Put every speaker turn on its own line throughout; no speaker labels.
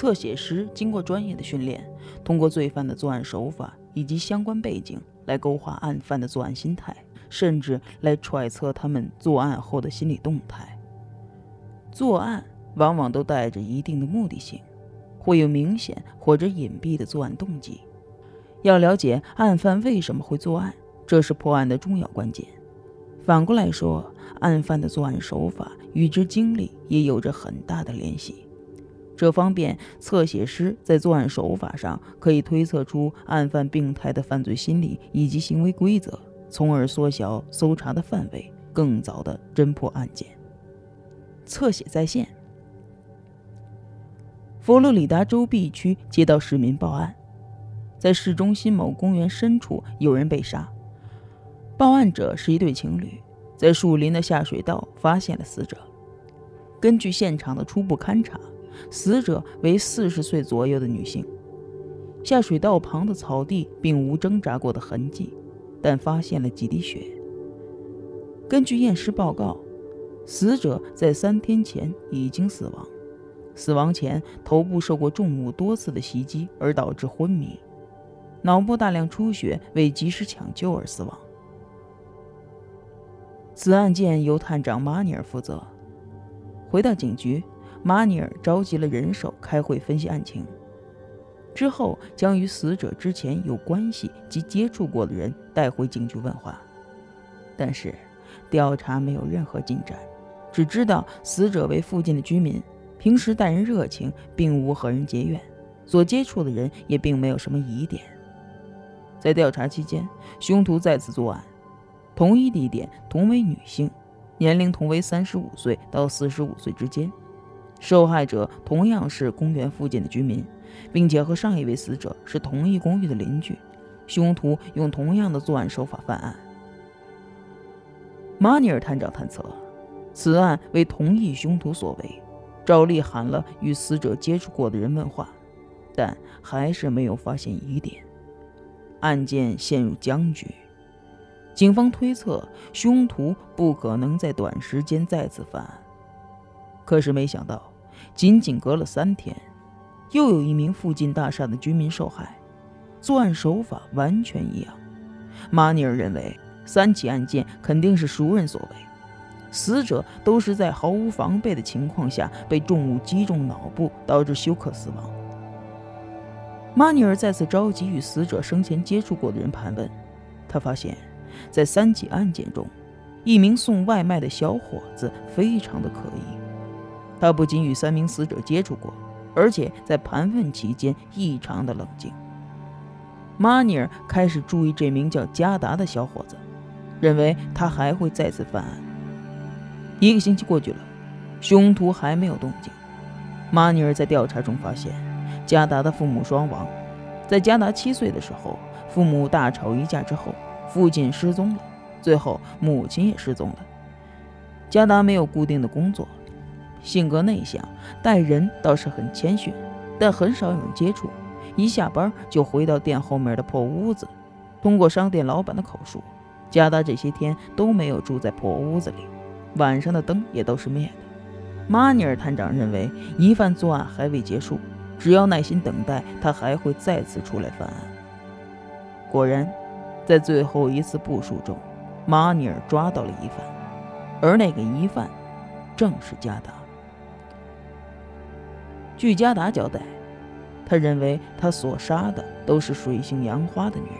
侧写师经过专业的训练，通过罪犯的作案手法以及相关背景来勾画案犯的作案心态，甚至来揣测他们作案后的心理动态。作案往往都带着一定的目的性，会有明显或者隐蔽的作案动机。要了解案犯为什么会作案，这是破案的重要关键。反过来说，案犯的作案手法与之经历也有着很大的联系。这方便侧写师在作案手法上可以推测出案犯病态的犯罪心理以及行为规则，从而缩小搜查的范围，更早的侦破案件。侧写在线，佛罗里达州 B 区接到市民报案，在市中心某公园深处有人被杀。报案者是一对情侣，在树林的下水道发现了死者。根据现场的初步勘查。死者为四十岁左右的女性，下水道旁的草地并无挣扎过的痕迹，但发现了几滴血。根据验尸报告，死者在三天前已经死亡，死亡前头部受过重物多次的袭击而导致昏迷，脑部大量出血，未及时抢救而死亡。此案件由探长马尼尔负责。回到警局。马尼尔召集了人手开会分析案情，之后将与死者之前有关系及接触过的人带回警局问话。但是，调查没有任何进展，只知道死者为附近的居民，平时待人热情，并无和人结怨，所接触的人也并没有什么疑点。在调查期间，凶徒再次作案，同一地点，同为女性，年龄同为三十五岁到四十五岁之间。受害者同样是公园附近的居民，并且和上一位死者是同一公寓的邻居。凶徒用同样的作案手法犯案。马尼尔探长探测，此案为同一凶徒所为，照例喊了与死者接触过的人问话，但还是没有发现疑点，案件陷入僵局。警方推测，凶徒不可能在短时间再次犯案。可是没想到。仅仅隔了三天，又有一名附近大厦的居民受害，作案手法完全一样。马尼尔认为，三起案件肯定是熟人所为，死者都是在毫无防备的情况下被重物击中脑部，导致休克死亡。马尼尔再次召集与死者生前接触过的人盘问，他发现，在三起案件中，一名送外卖的小伙子非常的可疑。他不仅与三名死者接触过，而且在盘问期间异常的冷静。马尼尔开始注意这名叫加达的小伙子，认为他还会再次犯案。一个星期过去了，凶徒还没有动静。马尼尔在调查中发现，加达的父母双亡，在加达七岁的时候，父母大吵一架之后，父亲失踪了，最后母亲也失踪了。加达没有固定的工作。性格内向，待人倒是很谦逊，但很少有人接触。一下班就回到店后面的破屋子。通过商店老板的口述，加达这些天都没有住在破屋子里，晚上的灯也都是灭的。马尼尔探长认为，疑犯作案还未结束，只要耐心等待，他还会再次出来犯案。果然，在最后一次部署中，马尼尔抓到了疑犯，而那个疑犯正是加达。据加达交代，他认为他所杀的都是水性杨花的女人，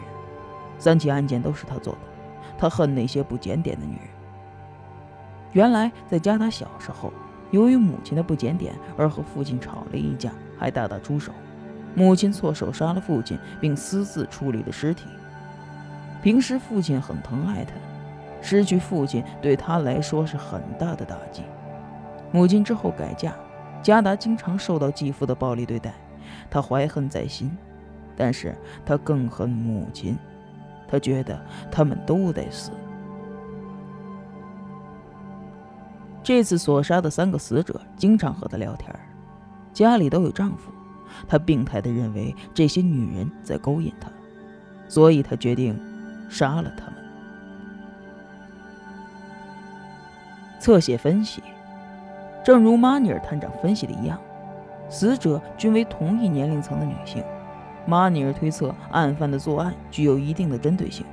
三起案件都是他做的。他恨那些不检点的女人。原来，在加达小时候，由于母亲的不检点而和父亲吵了一架，还大打出手。母亲错手杀了父亲，并私自处理了尸体。平时父亲很疼爱他，失去父亲对他来说是很大的打击。母亲之后改嫁。加达经常受到继父的暴力对待，他怀恨在心，但是他更恨母亲，他觉得他们都得死。这次所杀的三个死者经常和他聊天，家里都有丈夫，他病态的认为这些女人在勾引他，所以他决定杀了他们。侧写分析。正如马尼尔探长分析的一样，死者均为同一年龄层的女性。马尼尔推测，案犯的作案具有一定的针对性。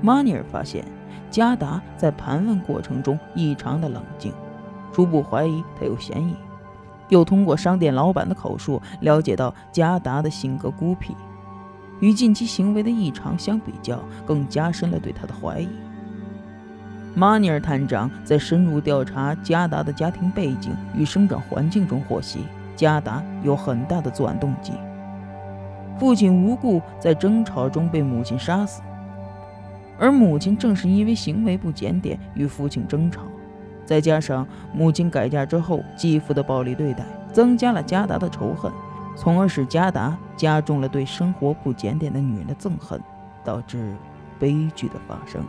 马尼尔发现，加达在盘问过程中异常的冷静，初步怀疑他有嫌疑。又通过商店老板的口述了解到，加达的性格孤僻，与近期行为的异常相比较，更加深了对他的怀疑。马尼尔探长在深入调查加达的家庭背景与生长环境中获悉，加达有很大的作案动机。父亲无故在争吵中被母亲杀死，而母亲正是因为行为不检点与父亲争吵，再加上母亲改嫁之后继父的暴力对待，增加了加达的仇恨，从而使加达加重了对生活不检点的女人的憎恨，导致悲剧的发生。